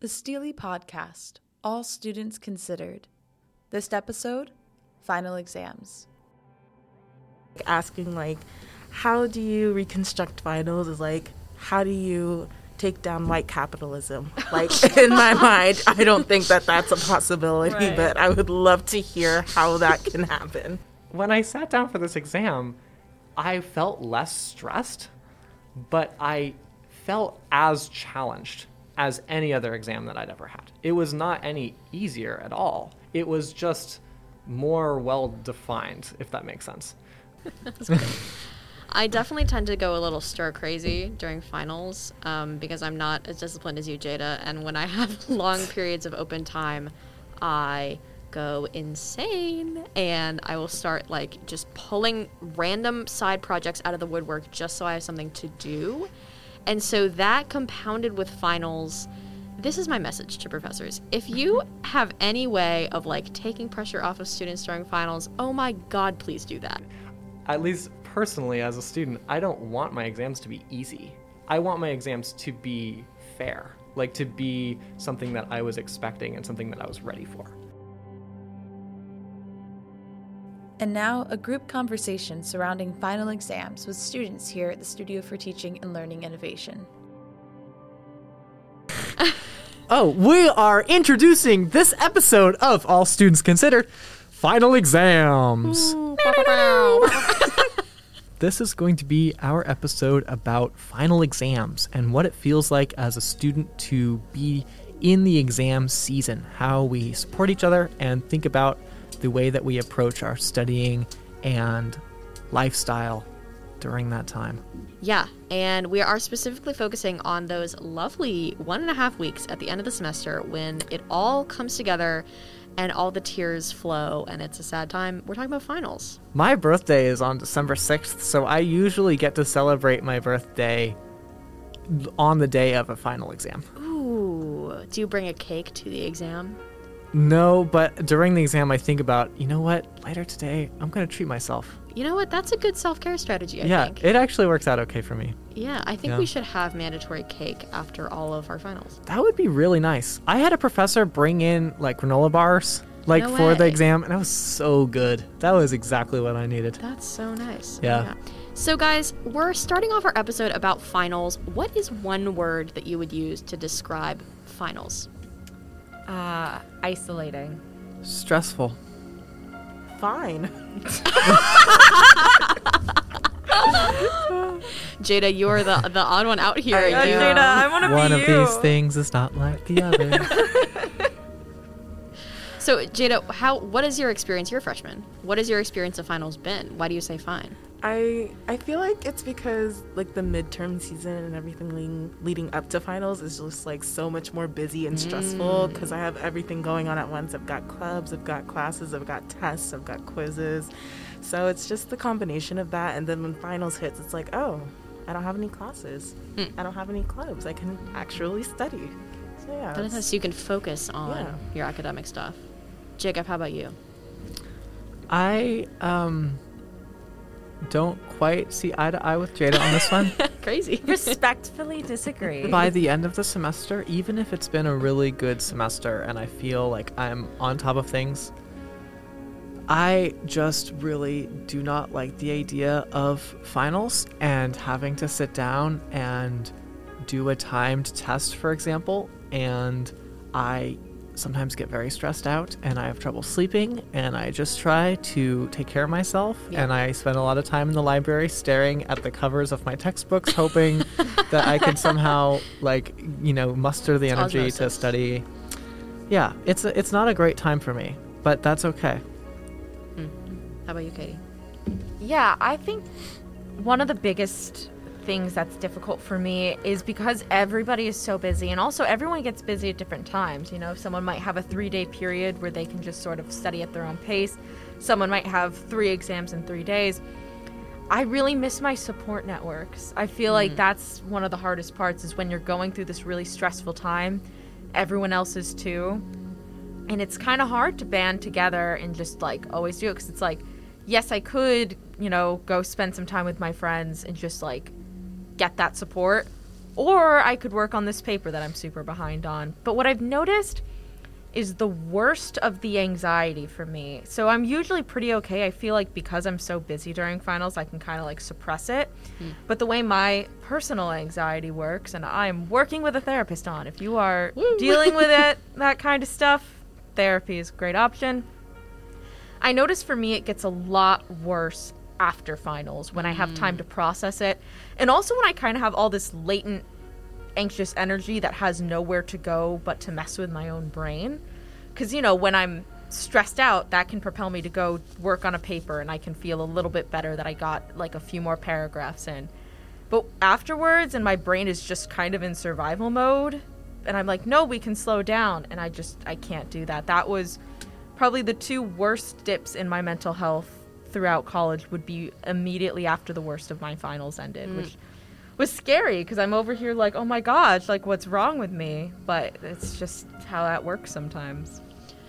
The STLI Podcast, All Students Considered. This episode, Final Exams. asking like how do you reconstruct finals is like how do you take down white capitalism like in my mind i don't think that that's a possibility Right. but i would love to hear how that can happen when I sat down for this exam, I felt less stressed, but I felt as challenged as any other exam that I'd ever had. It was not any easier at all. It was just more well defined, if that makes sense. I definitely tend to go a little stir crazy during finals um, because I'm not as disciplined as you, Jada. And when I have long periods of open time, I go insane and I will start like just pulling random side projects out of the woodwork just so I have something to do. And so that compounded with finals. This is my message to professors. If you have any way of like taking pressure off of students during finals, oh my god, please do that. At least personally, as a student, I don't want my exams to be easy. I want my exams to be fair, like to be something that I was expecting and something that I was ready for. And now, a group conversation surrounding final exams with students here at the Studio for Teaching and Learning Innovation. Oh, we are introducing this episode of All Students Considered Final Exams. this is going to be our episode about final exams and what it feels like as a student to be in the exam season, how we support each other and think about the way that we approach our studying and lifestyle during that time. Yeah, and we are specifically focusing on those lovely one and a half weeks at the end of the semester when it all comes together and all the tears flow and it's a sad time. We're talking about finals. My birthday is on December 6th, so I usually get to celebrate my birthday on the day of a final exam. Ooh, do you bring a cake to the exam? No, but during the exam, I think about, you know what? Later today, I'm going to treat myself. You know what? That's a good self care strategy, I yeah, think. it actually works out okay for me. yeah, I think Yeah. we should have mandatory cake after all of our finals. That would be really nice. I had a professor bring in like granola bars like No for the exam, and that was so good. That was exactly what I needed. That's so nice. Yeah. So, guys, we're starting off our episode about finals. What is one word that you would use to describe finals? Uh, isolating. Stressful. fine Jada, you're the the odd one out here. I- You- Jada, I want to be One of you. these things is not like the other. So, Jada, how? What is your experience? You're a freshman. What has your experience of finals been? Why do you say fine? I I feel like it's because like the midterm season and everything leading, leading up to finals is just like so much more busy and stressful mm. because I have everything going on at once. I've got clubs, I've got classes, I've got tests, I've got quizzes. So it's just the combination of that and then when finals hits it's like, "Oh, I don't have any classes. Hmm. I don't have any clubs. I can actually study." So yeah. That it's- so you can focus on Yeah. your academic stuff. Jacob, how about you? I um don't quite see eye to eye with Jada on this one. Crazy. Respectfully disagree. By the end of the semester, even if it's been a really good semester and I feel like I'm on top of things, I just really do not like the idea of finals and having to sit down and do a timed test, for example. And I sometimes get very stressed out and I have trouble sleeping. And I just try to take care of myself. Yeah. And I spend a lot of time in the library staring at the covers of my textbooks, hoping that I can somehow, like, you know, muster the It's energy to study. Yeah, it's a, it's not a great time for me, but that's okay. Mm-hmm. How about you, Katie? yeah, I think one of the biggest things that's difficult for me is because everybody is so busy and also everyone gets busy at different times. You know, someone might have a three day period where they can just sort of study at their own pace, someone might have three exams in three days. I really miss my support networks. I feel like mm-hmm. that's one of the hardest parts is when you're going through this really stressful time. Everyone else is too. And it's kind of hard to band together and just like always do it because it's like, yes, I could, you know, go spend some time with my friends and just like get that support. Or I could work on this paper that I'm super behind on. But what I've noticed is the worst of the anxiety for me. So I'm usually pretty okay. I feel like because I'm so busy during finals, I can kind of like suppress it. Hmm. But the way my personal anxiety works, and I'm working with a therapist on, if you are dealing with it, that kind of stuff, therapy is a great option. I notice for me it gets a lot worse after finals when I have time to mm. process it. And also when I kind of have all this latent anxious energy that has nowhere to go but to mess with my own brain. Because, you know, when I'm stressed out, that can propel me to go work on a paper and I can feel a little bit better that I got like a few more paragraphs in. But afterwards, and my brain is just kind of in survival mode, and I'm like, no, we can slow down. And I just, I can't do that. That was probably the two worst dips in my mental health throughout college would be immediately after the worst of my finals ended, which was scary because I'm over here like, oh my gosh, like what's wrong with me? But it's just how that works sometimes.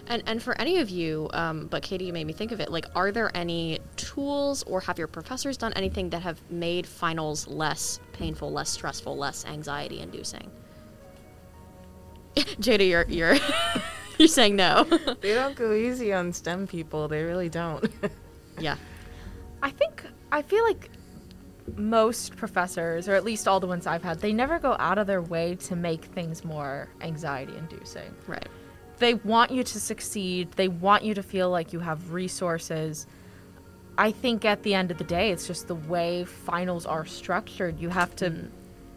And and for any of you, um, but Katie, you made me think of it. Like, are there any tools, or have your professors done anything that have made finals less painful, less stressful, less anxiety-inducing? Jada, you're you're you're saying no. They don't go easy on STEM people. They really don't. Yeah. I think I feel like most professors, or at least all the ones I've had, they never go out of their way to make things more anxiety inducing. Right. They want you to succeed, they want you to feel like you have resources. I think at the end of the day, it's just the way finals are structured. You have to mm.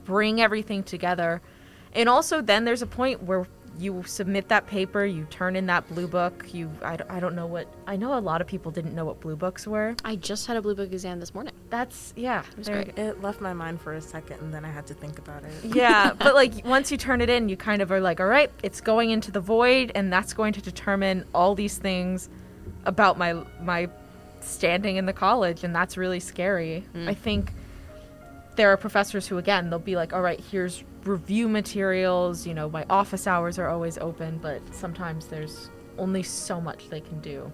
bring everything together. And also, then there's a point where you submit that paper, you turn in that blue book. You, I, don't- I don't know what, I know a lot of people didn't know what blue books were. I just had a blue book exam this morning. That's, yeah. It was there- great. it left my mind for a second, and then I had to think about it. yeah, but like once you turn it in, you kind of are like, all right, it's going into the void, and that's going to determine all these things about my my standing in the college, and that's really scary. I mm. think there are professors who, again, they'll be like, all right, here's review materials. You know, my office hours are always open, but sometimes there's only so much they can do.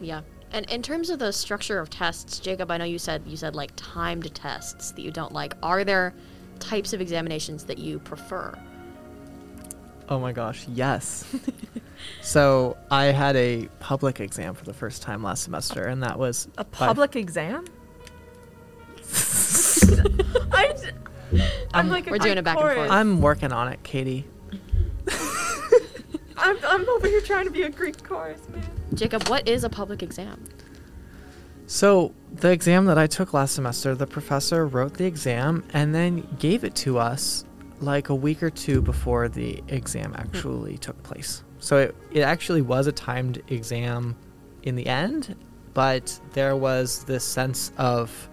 Yeah. And in terms of the structure of tests, Jacob, I know you said you said like timed tests that you don't like. Are there types of examinations that you prefer? Oh my gosh, yes. so I had a public exam for the first time last semester, and that was A by- public exam? I, am like, We're doing it back and forth. I'm working on it, Katie. I'm, I'm over here trying to be a Greek chorus, man. Jacob, what is a public exam? So the exam that I took last semester, the professor wrote the exam and then gave it to us like a week or two before the exam hmm. actually took place. So it, it actually was a timed exam in the end, but there was this sense of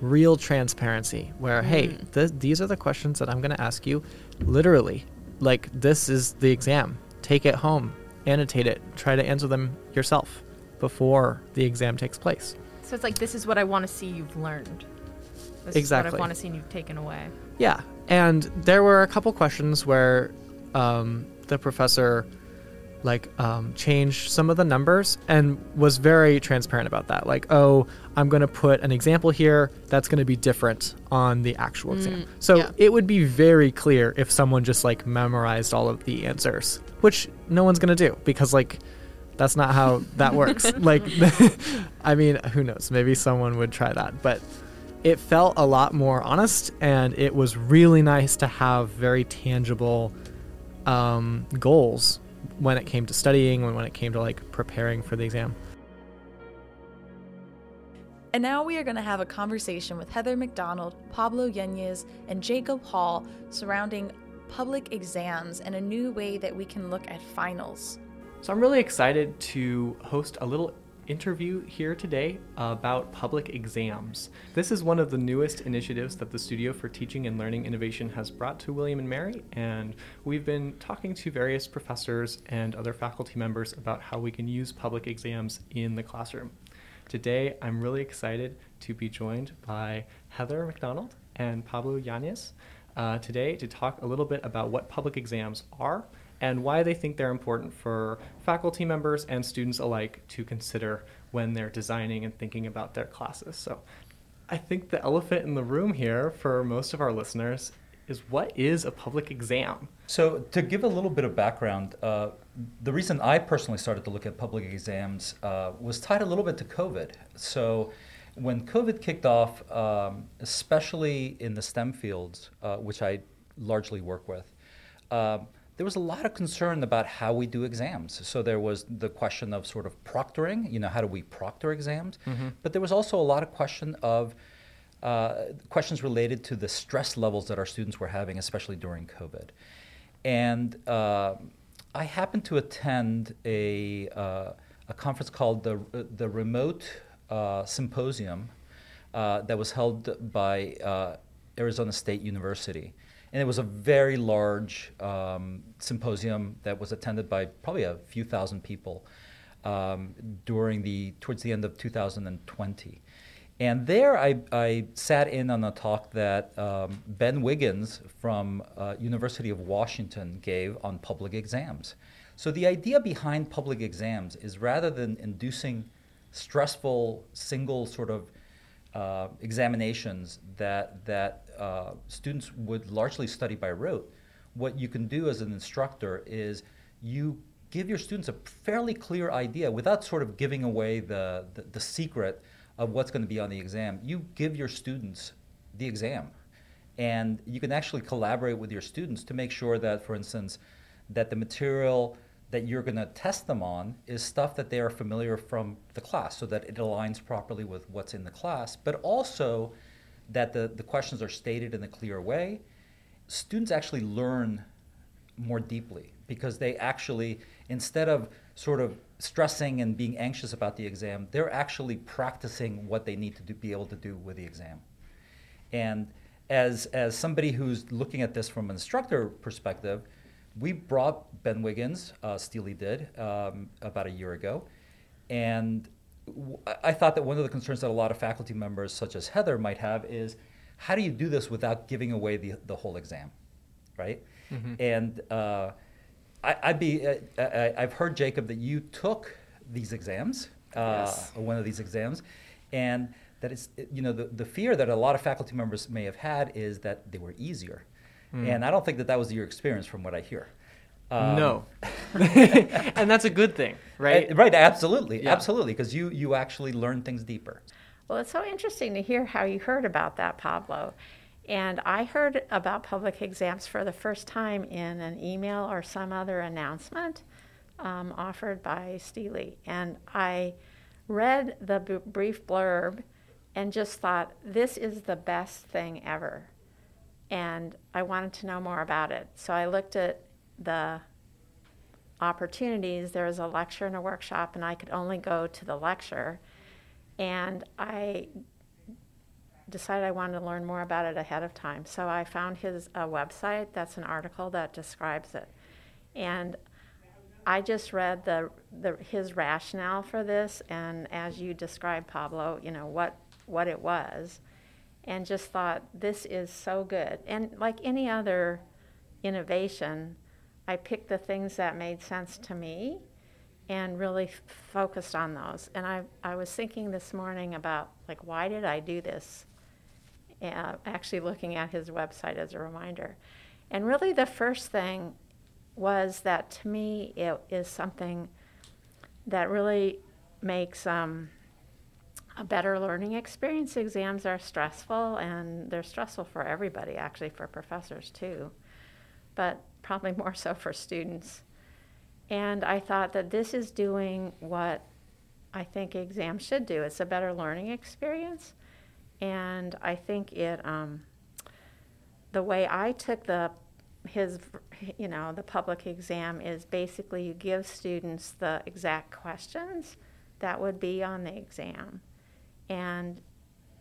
real transparency where, hey, th- these are the questions that I'm going to ask you literally. Like, this is the exam. Take it home, annotate it, try to answer them yourself before the exam takes place. So it's like, this is what I want to see you've learned. This is Exactly. what I want to see you've taken away. Yeah, and there were a couple questions where um, the professor like um, changed some of the numbers and was very transparent about that. Like, oh, I'm going to put an example here that's going to be different on the actual exam. So yeah. it would be very clear if someone just like memorized all of the answers, which no one's going to do because like that's not how that works. like, I mean, who knows? Maybe someone would try that, but it felt a lot more honest and it was really nice to have very tangible um, goals when it came to studying and when it came to like preparing for the exam And now we are going to have a conversation with Heather McDonald, Pablo Yanez, and Jacob Hall surrounding public exams and a new way that we can look at finals. So I'm really excited to host a little interview here today about public exams. This is one of the newest initiatives that the Studio for Teaching and Learning Innovation has brought to William and Mary, and we've been talking to various professors and other faculty members about how we can use public exams in the classroom. Today, I'm really excited to be joined by Heather McDonald and Pablo Yanez uh, today to talk a little bit about what public exams are and why they think they're important for faculty members and students alike to consider when they're designing and thinking about their classes. So I think the elephant in the room here for most of our listeners is what is a public exam? So, to give a little bit of background, uh, the reason I personally started to look at public exams uh, was tied a little bit to COVID. So, when COVID kicked off, um, especially in the STEM fields, uh, which I largely work with, um, there was a lot of concern about how we do exams. So there was the question of sort of proctoring, you know, how do we proctor exams? Mm-hmm. But there was also a lot of question of uh, questions related to the stress levels that our students were having, especially during COVID. And uh, I happened to attend a, uh, a conference called the, the Remote uh, Symposium uh, that was held by uh, Arizona State University and it was a very large um, symposium that was attended by probably a few thousand people um, during the towards the end of 2020. And there, I, I sat in on a talk that um, Ben Wiggins from uh, University of Washington gave on public exams. So the idea behind public exams is rather than inducing stressful single sort of uh, examinations that that uh, students would largely study by rote, what you can do as an instructor is you give your students a fairly clear idea without sort of giving away the, the, the secret of what's going to be on the exam. You give your students the exam. And you can actually collaborate with your students to make sure that, for instance, that the material that you're going to test them on is stuff that they are familiar from the class so that it aligns properly with what's in the class, but also that the, the questions are stated in a clear way, students actually learn more deeply because they actually, instead of sort of stressing and being anxious about the exam, they're actually practicing what they need to do, be able to do with the exam. And as, as somebody who's looking at this from an instructor perspective, we brought Ben Wiggins, uh, STLI did, um, about a year ago. And I thought that one of the concerns that a lot of faculty members, such as Heather, might have is how do you do this without giving away the, the whole exam, right? Mm-hmm. And uh, I, would be, uh, I, have heard, Jacob, that you took these exams, uh, yes. one of these exams, and that it's, you know, the, the fear that a lot of faculty members may have had is that they were easier. Mm. And I don't think that that was your experience from what I hear. Um, no, and that's a good thing, right? Uh, right, absolutely, yeah. absolutely, because you you actually learn things deeper. Well, it's so interesting to hear how you heard about that, Pablo. And I heard about public exams for the first time in an email or some other announcement um, offered by STLI. And I read the b- brief blurb and just thought, this is the best thing ever. And I wanted to know more about it. So I looked at the opportunities, there was a lecture and a workshop, and I could only go to the lecture. And I decided I wanted to learn more about it ahead of time. So I found his uh, website. That's an article that describes it. And I just read the, the his rationale for this, and as you described, Pablo, you know what what it was, and just thought this is so good. And like any other innovation, I picked the things that made sense to me and really f- focused on those. And I, I was thinking this morning about, like, why did I do this? Uh, actually, looking at his website as a reminder. And really, the first thing was that to me, it is something that really makes um, a better learning experience. Exams are stressful, and they're stressful for everybody, actually, for professors too. But probably more so for students. And I thought that this is doing what I think exams should do. It's a better learning experience. And I think it, um, the way I took the his, you know, the public exam is basically you give students the exact questions that would be on the exam. And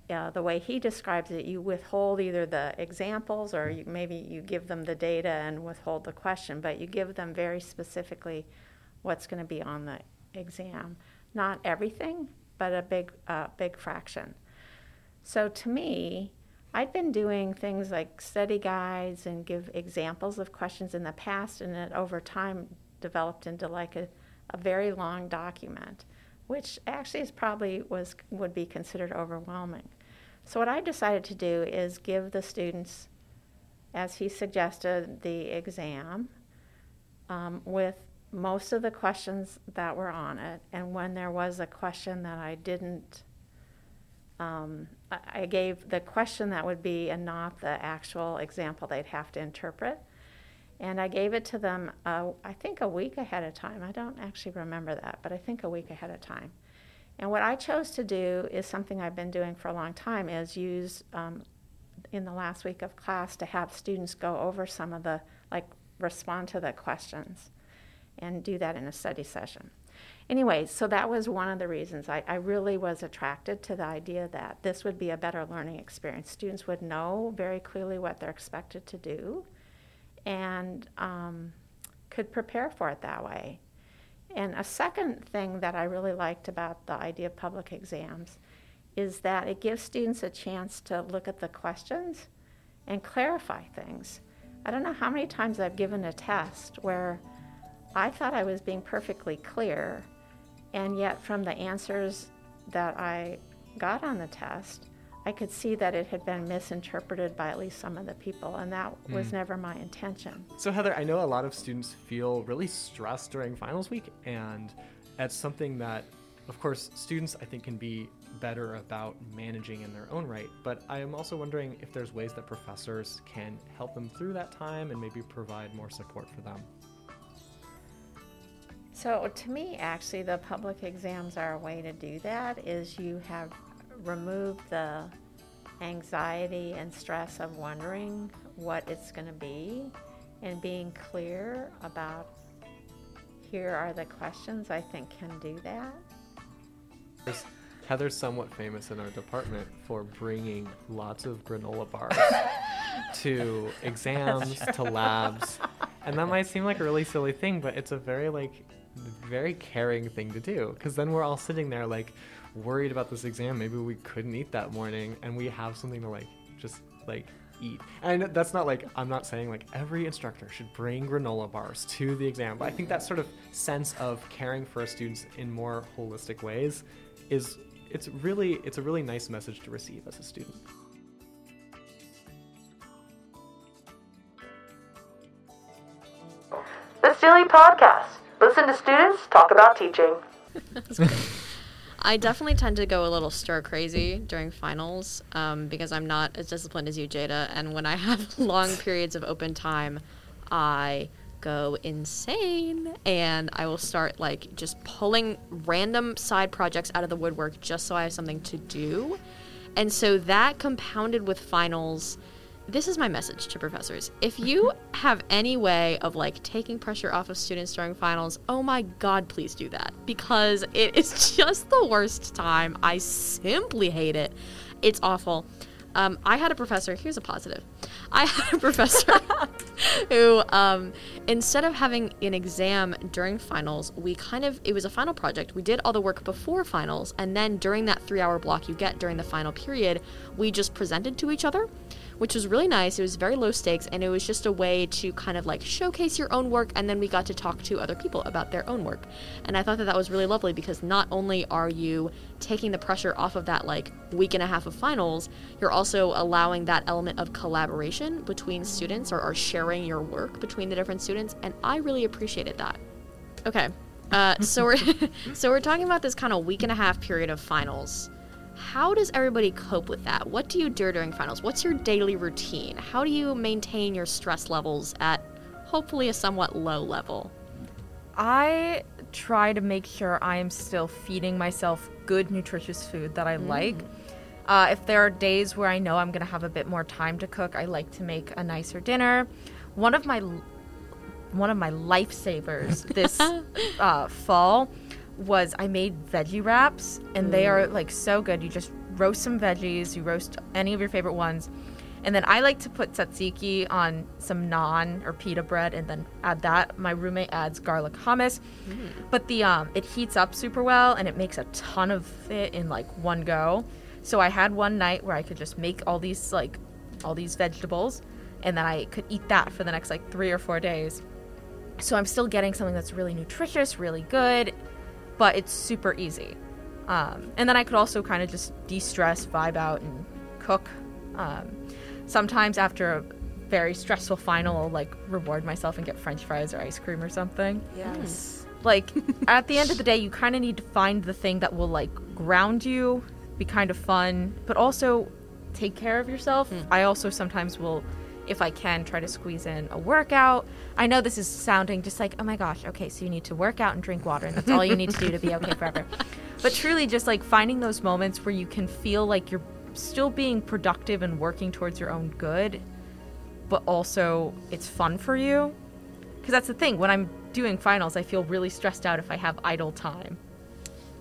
uh, the way he describes it, you withhold either the examples or you, maybe you give them the data and withhold the question, but you give them very specifically what's going to be on the exam. Not everything, but a big, uh, big fraction. So to me, I'd been doing things like study guides and give examples of questions in the past, and it over time developed into like a, a very long document which actually is probably was would be considered overwhelming. So what I decided to do is give the students as he suggested, the exam um, with most of the questions that were on it. And when there was a question that I didn't, um, I, I gave the question that would be and not the actual example they'd have to interpret. And I gave it to them, uh, I think a week ahead of time. I don't actually remember that, but I think a week ahead of time. And what I chose to do is something I've been doing for a long time is use um, in the last week of class to have students go over some of the, like respond to the questions and do that in a study session. Anyway, so that was one of the reasons I, I really was attracted to the idea that this would be a better learning experience. Students would know very clearly what they're expected to do and um, could prepare for it that way. And a second thing that I really liked about the idea of public exams is that it gives students a chance to look at the questions and clarify things. I don't know how many times I've given a test where I thought I was being perfectly clear, and yet from the answers that I got on the test, I could see that it had been misinterpreted by at least some of the people, and that was Mm. never my intention. So Heather, I know a lot of students feel really stressed during finals week, and that's something that, of course, students I think can be better about managing in their own right. But I am also wondering if there's ways that professors can help them through that time and maybe provide more support for them. So to me, actually, the public exams are a way to do that. Is you have removed the anxiety and stress of wondering what it's going to be, and being clear about here are the questions. I think can do that. Heather's somewhat famous in our department for bringing lots of granola bars to exams, to labs. And that might seem like a really silly thing, but it's a very like very caring thing to do because then we're all sitting there like worried about this exam. Maybe we couldn't eat that morning and we have something to like just like eat. And that's not like I'm not saying like every instructor should bring granola bars to the exam, but I think that sort of sense of caring for our students in more holistic ways is it's really it's a really nice message to receive as a student. The STLI Podcast. Listen to students talk about teaching. I definitely tend to go a little stir crazy during finals um, because I'm not as disciplined as you, Jada. And when I have long periods of open time, I go insane and I will start like just pulling random side projects out of the woodwork just so I have something to do. And so that compounded with finals. This is my message to professors. If you have any way of like taking pressure off of students during finals, oh my god, please do that because it is just the worst time. I simply hate it. It's awful. Um, I had a professor. Here's a positive. I had a professor who, um, instead of having an exam during finals, we kind of it was a final project. We did all the work before finals, and then during that three-hour block you get during the final period, we just presented to each other which was really nice. It was very low stakes, and it was just a way to kind of like showcase your own work, and then we got to talk to other people about their own work. And I thought that that was really lovely because not only are you taking the pressure off of that like week and a half of finals, you're also allowing that element of collaboration between students or, or sharing your work between the different students, and I really appreciated that. Okay. Uh, so we're so we're talking about this kind of week and a half period of finals. How does everybody cope with that? What do you do during finals? What's your daily routine? How do you maintain your stress levels at hopefully a somewhat low level? I try to make sure I am still feeding myself good, nutritious food that I like. Uh, if there are days where I know I'm going to have a bit more time to cook, I like to make a nicer dinner. One of my one of my lifesavers this uh, fall was I made veggie wraps, and they are like so good. You just roast some veggies, you roast any of your favorite ones, and then I like to put tzatziki on some naan or pita bread, and then add that. My roommate adds garlic hummus, but the um it heats up super well, and it makes a ton of it in like one go. So I had one night where I could just make all these like all these vegetables, and then I could eat that for the next like three or four days. So I'm still getting something that's really nutritious, really good, but it's super easy. Um, and then I could also kind of just de stress, vibe out, and cook. Um, sometimes after a very stressful final, I'll like reward myself and get French fries or ice cream or something. Yes. Like at the end of the day, you kind of need to find the thing that will like ground you, be kind of fun, but also take care of yourself. I also sometimes will, if I can, try to squeeze in a workout. I know this is sounding just like, oh my gosh, okay, so you need to work out and drink water, and that's all you need to do to be okay forever. But truly, just like finding those moments where you can feel like you're still being productive and working towards your own good, but also it's fun for you. Because that's the thing, when I'm doing finals, I feel really stressed out if I have idle time.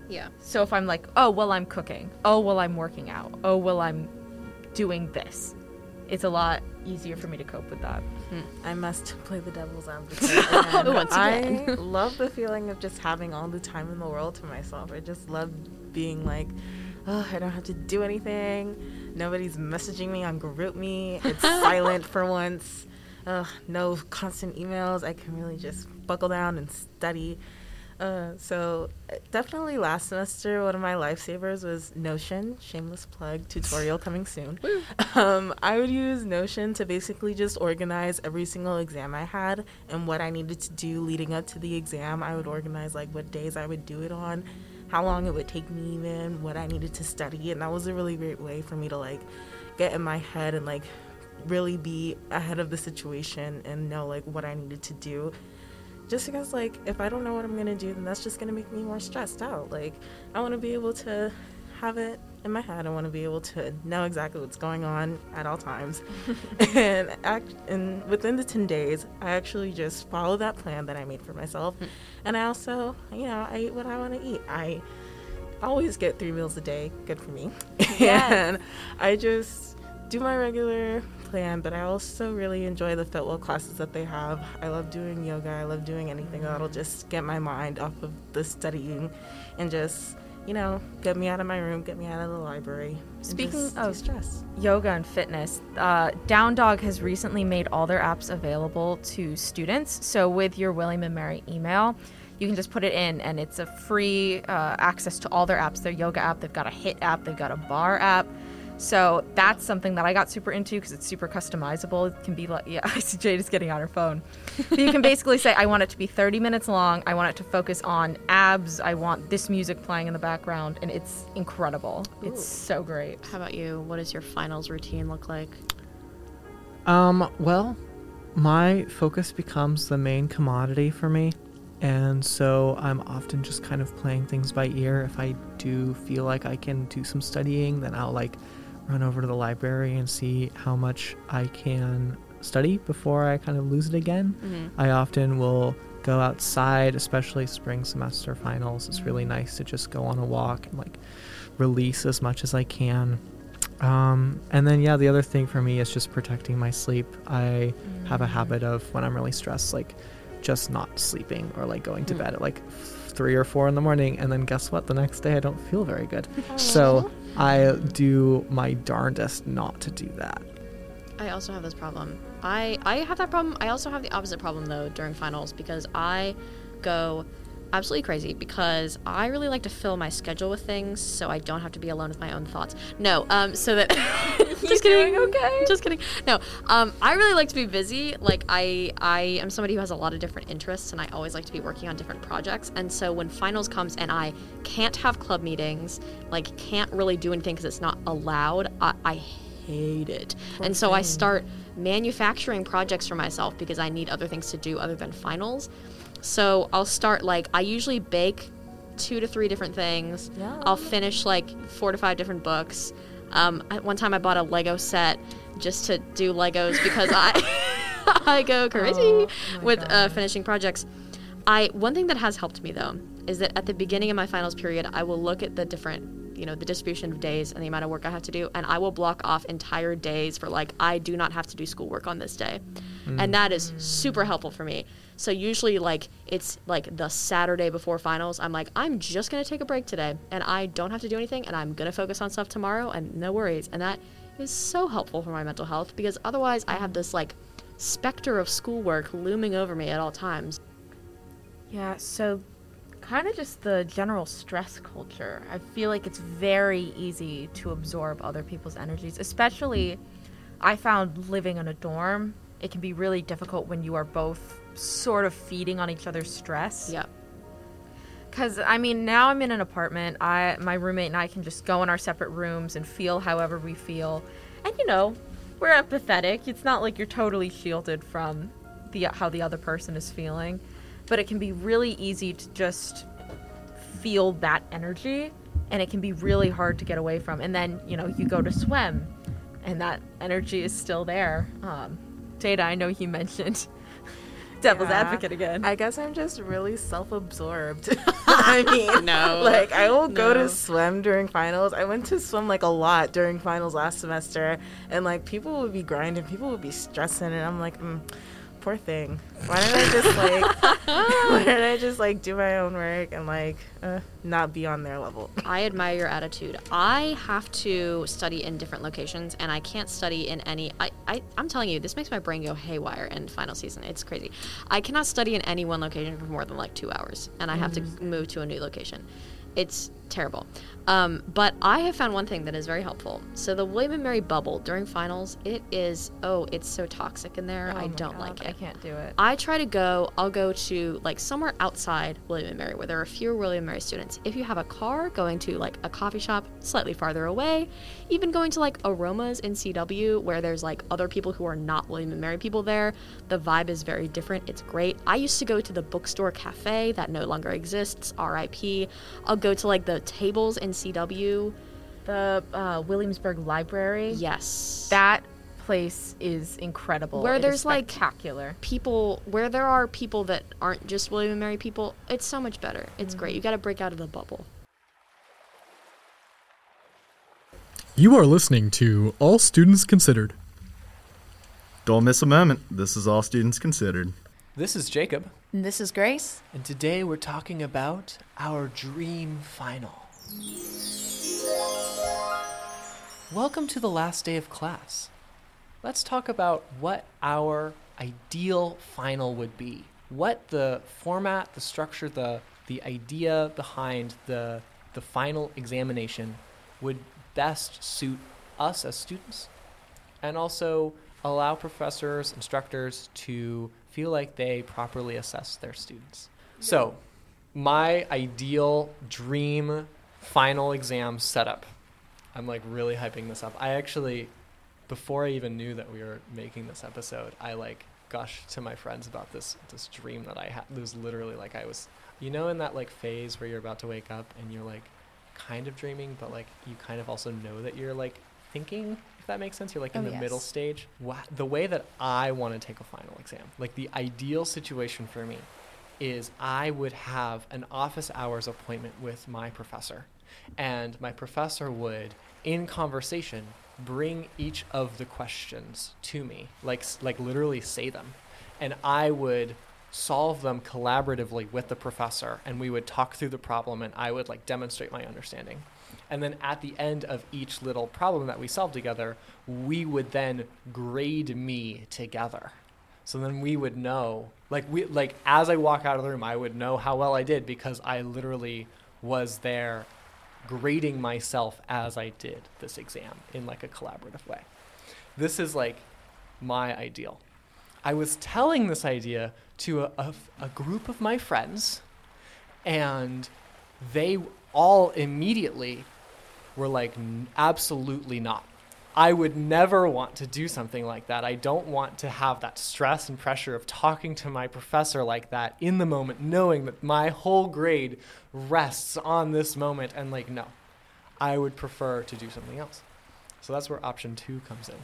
Yeah. So if I'm like, oh, well, I'm cooking. Oh, well, I'm working out. Oh, well, I'm doing this. It's a lot easier for me to cope with that. Hmm. I must play the devil's advocate. Once again. I love the feeling of just having all the time in the world to myself. I just love being like, oh, I don't have to do anything. Nobody's messaging me on GroupMe. It's silent for once. Ugh, no constant emails. I can really just buckle down and study. Uh, so uh, definitely last semester, one of my lifesavers was Notion. Shameless plug. Tutorial coming soon. Um, I would use Notion to basically just organize every single exam I had and what I needed to do leading up to the exam. I would organize like what days I would do it on, how long it would take me even, what I needed to study, and that was a really great way for me to like get in my head and like really be ahead of the situation and know like what I needed to do just because like if i don't know what i'm gonna do then that's just gonna make me more stressed out. Like i want to be able to have it in my head. I want to be able to know exactly what's going on at all times. And act and within the 10 days i actually just follow that plan that i made for myself. Hmm. And i also you know i eat what i want to eat. I always get three meals a day good for me. And i just do my regular plan but i also really enjoy the fitwell classes that they have i love doing yoga i love doing anything that'll just get my mind off of the studying and just you know get me out of my room get me out of the library Speaking of- stress yoga and fitness. Uh, Down Dog has recently made all their apps available to students. So with your William and Mary email, you can just put it in, and it's a free uh, access to all their apps. Their yoga app, they've got a HIIT app, they've got a barre app. So that's something that I got super into because it's super customizable. It can be like, yeah, I see Jade is getting on her phone. But you can basically say, I want it to be 30 minutes long. I want it to focus on abs. I want this music playing in the background, and it's incredible. It's so great. How about you? What does your finals routine look like? Um, well, my focus becomes the main commodity for me. And so I'm often just kind of playing things by ear. If I do feel like I can do some studying, then I'll like run over to the library and see how much I can study before I kind of lose it again. Mm-hmm. I often will go outside, especially spring semester finals. It's really nice to just go on a walk and like release as much as I can. Um, and then, yeah, the other thing for me is just protecting my sleep. I have a mm-hmm. habit of when I'm really stressed, like just not sleeping or like going to mm. bed at like three or four in the morning. And then guess what? The next day I don't feel very good. So I do my darndest not to do that. I also have this problem. I I have that problem. I also have the opposite problem though during finals because I go absolutely crazy because I really like to fill my schedule with things so I don't have to be alone with my own thoughts. No, um, so that just kidding. Okay, just kidding. No, um, I really like to be busy. Like I I am somebody who has a lot of different interests and I always like to be working on different projects. And so when finals comes and I can't have club meetings, like can't really do anything because it's not allowed, I, I hate it. and so I start manufacturing projects for myself because I need other things to do other than finals. So I'll start like I usually bake two to three different things. I'll finish like four to five different books. Um, at one time I bought a Lego set just to do Legos because I I go crazy with uh, finishing projects. I one thing that has helped me though is that at the beginning of my finals period, I will look at the different, you know, the distribution of days and the amount of work I have to do, and I will block off entire days for like I do not have to do schoolwork on this day, and that is super helpful for me. So usually like it's like the Saturday before finals, I'm like I'm just gonna take a break today, and I don't have to do anything, and I'm gonna focus on stuff tomorrow, and no worries, and that is so helpful for my mental health because otherwise I have this like specter of schoolwork looming over me at all times. Yeah, so kind of just the general stress culture. I feel like it's very easy to absorb other people's energies, especially I found living in a dorm it can be really difficult when you are both sort of feeding on each other's stress. Yep. Cause I mean, now I'm in an apartment. I my roommate and I can just go in our separate rooms and feel however we feel, and you know, we're empathetic. It's not like you're totally shielded from the how the other person is feeling, but it can be really easy to just feel that energy, and it can be really hard to get away from. And then you know, you go to swim, and that energy is still there. Um, Jada, I know he mentioned devil's Yeah. advocate again. I guess I'm just really self-absorbed. I mean, No. like I will go to swim during finals. I went to swim like a lot during finals last semester, and like people would be grinding, people would be stressing, and I'm like, mm, poor thing. Why don't I just like, why don't I just like do my own work and like uh, not be on their level? I admire your attitude. I have to study in different locations, and I can't study in any. I, I, I'm telling you, this makes my brain go haywire in final season. It's crazy. I cannot study in any one location for more than like two hours, and I have to move to a new location. It's terrible. Um, but I have found one thing that is very helpful. So the William and Mary bubble during finals, it is oh, it's so toxic in there. Oh I don't God, like it. I can't do it. I try to go, I'll go to like somewhere outside William and Mary where there are fewer William and Mary students. If you have a car, going to like a coffee shop slightly farther away, even going to like Aromas in CW where there's like other people who are not William and Mary people there, the vibe is very different. It's great. I used to go to the bookstore cafe that no longer exists, RIP. I'll go to like the tables in CW. The uh, Williamsburg Library. Yes. That place is incredible. Where It is there's, like, spectacular. people where there are people that aren't just William and Mary people, it's so much better. It's great. You got to break out of the bubble. You are listening to All Students Considered. Don't miss a moment. This is all students considered. This is Jacob, And this is Grace. and today we're talking about our dream final. Welcome to the last day of class. Let's talk about what our ideal final would be. What the format, the structure, the the idea behind the the final examination would best suit us as students and also allow professors, instructors to feel like they properly assess their students. So, my ideal dream final exam setup. I'm like really hyping this up. I actually before I even knew that we were making this episode, I like gushed to my friends about this this dream that I had. It was literally like I was, you know, in that like phase where you're about to wake up and you're like kind of dreaming, but like you kind of also know that you're like thinking. If that makes sense, you're like in Oh, the middle stage. The way that I want to take a final exam, like the ideal situation for me, is I would have an office hours appointment with my professor. And my professor would, in conversation, bring each of the questions to me, like, like literally say them. And I would solve them collaboratively with the professor. And we would talk through the problem and I would like demonstrate my understanding. And then at the end of each little problem that we solved together, we would then grade me together. So then we would know, like we like as I walk out of the room, I would know how well I did because I literally was there grading myself as I did this exam in like a collaborative way. This is like my ideal. I was telling this idea to a, a, a group of my friends, and they all immediately were like, "N- absolutely not. I would never want to do something like that. I don't want to have that stress and pressure of talking to my professor like that in the moment, knowing that my whole grade rests on this moment. And like, no, I would prefer to do something else. So that's where option two comes in.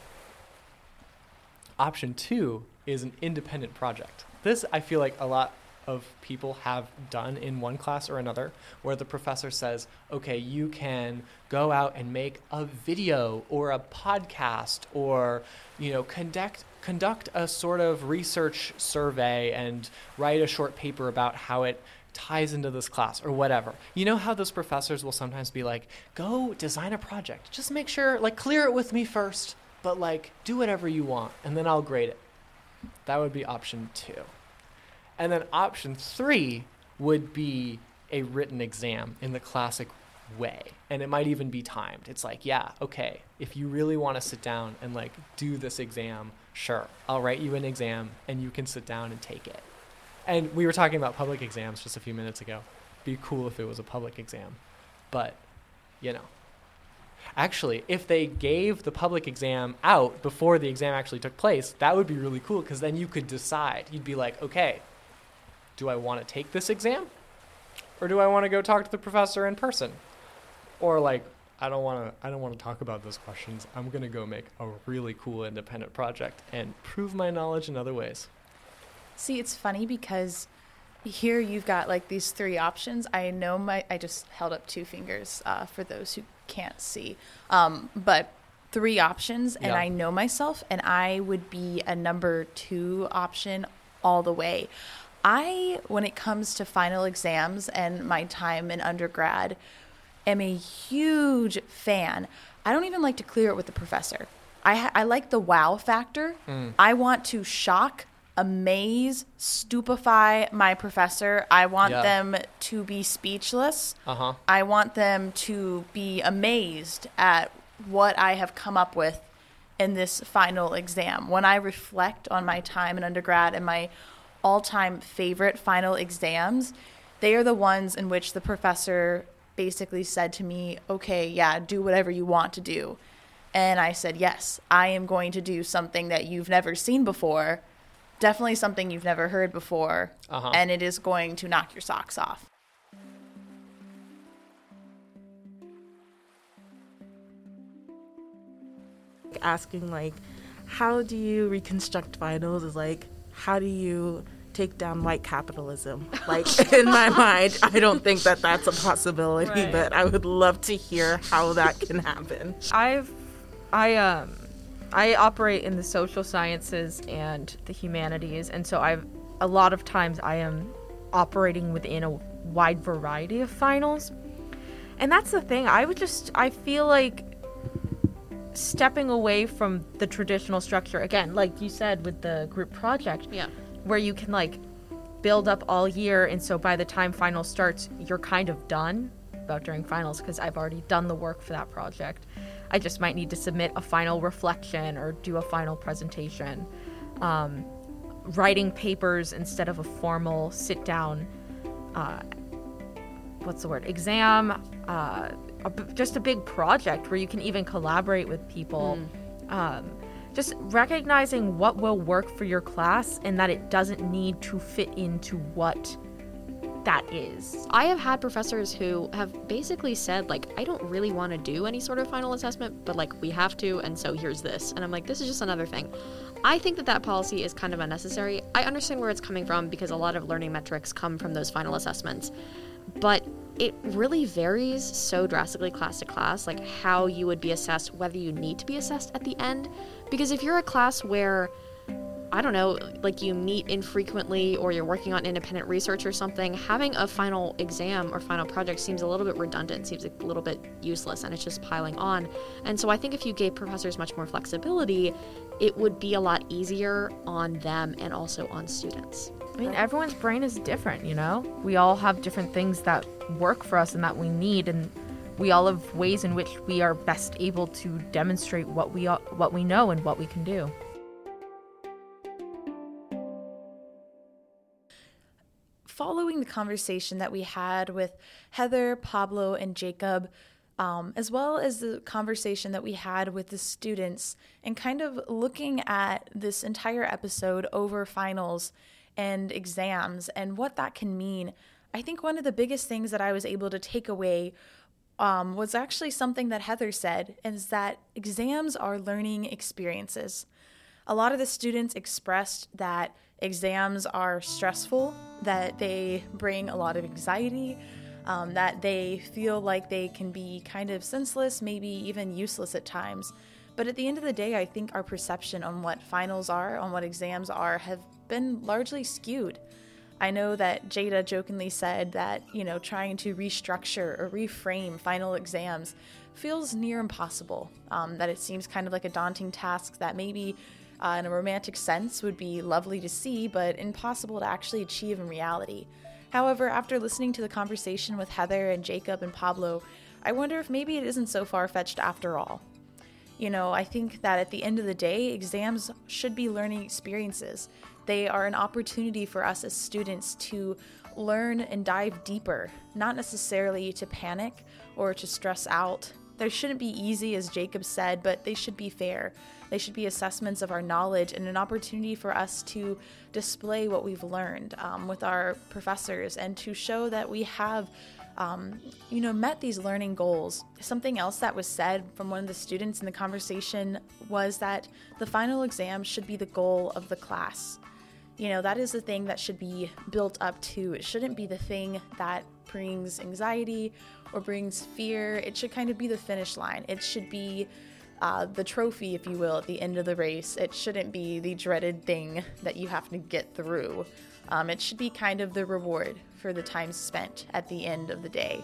Option two is an independent project. This, I feel like a lot of people have done in one class or another, where the professor says, okay, you can go out and make a video or a podcast or, you know, conduct conduct a sort of research survey and write a short paper about how it ties into this class or whatever. You know how those professors will sometimes be like, go design a project. Just make sure, like, clear it with me first, but like, do whatever you want, and then I'll grade it. That would be option two. And then option three would be a written exam in the classic way. And it might even be timed. It's like, yeah, okay, if you really want to sit down and like do this exam sure, I'll write you an exam and you can sit down and take it. And we were talking about public exams just a few minutes ago. Be cool if it was a public exam. But, you know. Actually, if they gave the public exam out before the exam actually took place, that would be really cool because then you could decide. You'd be like, okay, do I want to take this exam? Or do I want to go talk to the professor in person? Or like, I don't want to I don't want to talk about those questions. I'm going to go make a really cool independent project and prove my knowledge in other ways. See, it's funny because here you've got like these three options. I know my I just held up two fingers uh, for those who can't see, um, but three options, and Yeah. I know myself, and I would be a number two option all the way. I, when it comes to final exams and my time in undergrad, am a huge fan. I don't even like to clear it with the professor. I I like the wow factor. I want to shock, amaze, stupefy my professor. I want Yeah. them to be speechless. Uh huh. I want them to be amazed at what I have come up with in this final exam. When I reflect on my time in undergrad and my all time favorite final exams, they are the ones in which the professor basically said to me, okay, yeah, do whatever you want to do. And I said, yes, I am going to do something that you've never seen before, definitely something you've never heard before, Uh-huh. and it is going to knock your socks off. asking like how do you reconstruct finals is like how do you take down white capitalism like in my mind i don't think that that's a possibility Right. but i would love to hear how that can happen I've I um I operate in the social sciences and the humanities and so I've a lot of times I am operating within a wide variety of finals. And that's the thing. I would just I feel like stepping away from the traditional structure again, like you said with the group project, Yeah. where you can like build up all year and so by the time finals starts you're kind of done about during finals because i've already done the work for that project. I just might need to submit a final reflection or do a final presentation. Um, writing papers instead of a formal sit down uh, what's the word? Exam uh, a just a big project where you can even collaborate with people um, just recognizing what will work for your class and that it doesn't need to fit into what that is I have had professors who have basically said, like, I don't really want to do any sort of final assessment, but like, we have to, and so here's this. And I'm like, this is just another thing. I think that that policy is kind of unnecessary. I understand where it's coming from because a lot of learning metrics come from those final assessments, but it really varies so drastically class to class, like how you would be assessed, whether you need to be assessed at the end. Because if you're a class where I don't know, like you meet infrequently or you're working on independent research or something, having a final exam or final project seems a little bit redundant, seems a little bit useless, and it's just piling on. And so I think if you gave professors much more flexibility, it would be a lot easier on them and also on students. I mean everyone's brain is different you know? We all have different things that work for us and that we need and we all have ways in which we are best able to demonstrate what we what we know and what we can do. Following the conversation that we had with Heather, Pablo, and Jacob, um, as well as the conversation that we had with the students, and kind of looking at this entire episode over finals and exams and what that can mean, I think one of the biggest things that I was able to take away um, was actually something that Heather said, is that exams are learning experiences a lot of the students expressed that exams are stressful, that they bring a lot of anxiety, um, that they feel like they can be kind of senseless, maybe even useless at times. But at the end of the day, I think our perception on what finals are, on what exams are, have been largely skewed. I know that Jada jokingly said that, you know, trying to restructure or reframe final exams feels near impossible. Um, that it seems kind of like a daunting task that maybe uh, in a romantic sense would be lovely to see, but impossible to actually achieve in reality. However, after listening to the conversation with Heather and Jacob and Pablo, I wonder if maybe it isn't so far fetched after all. You know, I think that at the end of the day, exams should be learning experiences. They are an opportunity for us as students to learn and dive deeper, not necessarily to panic or to stress out. They shouldn't be easy, as Jacob said, but they should be fair. They should be assessments of our knowledge and an opportunity for us to display what we've learned um, with our professors and to show that we have. Um, you know, met these learning goals. Something else that was said from one of the students in the conversation was that the final exam should be the goal of the class. You know, that is the thing that should be built up to. It shouldn't be the thing that brings anxiety or brings fear. It should kind of be the finish line. It should be uh, the trophy, if you will, at the end of the race. It shouldn't be the dreaded thing that you have to get through. Um, it should be kind of the reward for the time spent at the end of the day.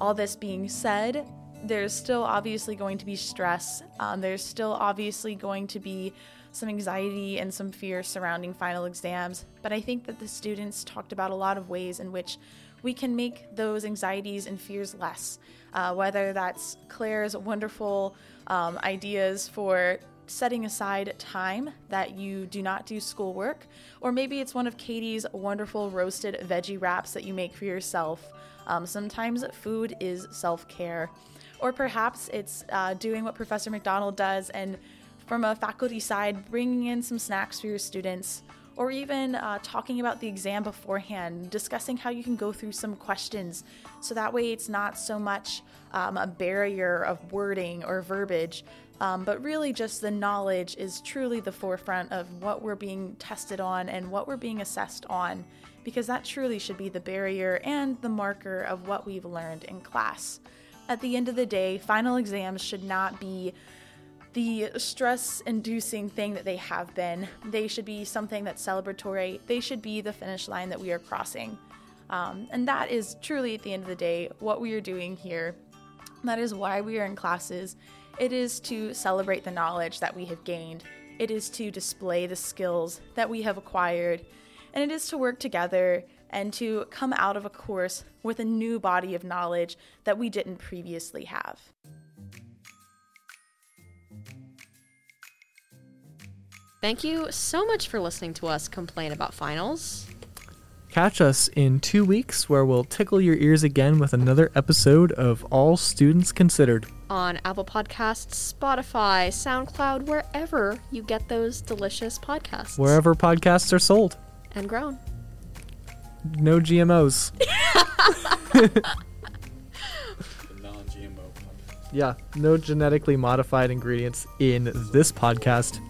All this being said, there's still obviously going to be stress. Um, there's still obviously going to be some anxiety and some fear surrounding final exams, but I think that the students talked about a lot of ways in which we can make those anxieties and fears less. Uh, whether that's Claire's wonderful um, ideas for setting aside time that you do not do schoolwork, or maybe it's one of Katie's wonderful roasted veggie wraps that you make for yourself. Um, sometimes food is self care. Or perhaps it's uh, doing what Professor McDonald does and from a faculty side, bringing in some snacks for your students, or even uh, talking about the exam beforehand, discussing how you can go through some questions so that way it's not so much um, a barrier of wording or verbiage, um, but really just the knowledge is truly the forefront of what we're being tested on and what we're being assessed on, because that truly should be the barrier and the marker of what we've learned in class. At the end of the day, final exams should not be the stress inducing thing that they have been. They should be something that's celebratory. They should be the finish line that we are crossing. Um, and that is truly, at the end of the day, what we are doing here. That is why we are in classes. It is to celebrate the knowledge that we have gained, it is to display the skills that we have acquired, and it is to work together and to come out of a course with a new body of knowledge that we didn't previously have. Thank you so much for listening to us complain about finals. Catch us in two weeks where we'll tickle your ears again with another episode of All Students Considered. On Apple Podcasts, Spotify, SoundCloud, wherever you get those delicious podcasts. Wherever podcasts are sold. And grown. No GMOs. non-GMO Yeah, no genetically modified ingredients in this podcast.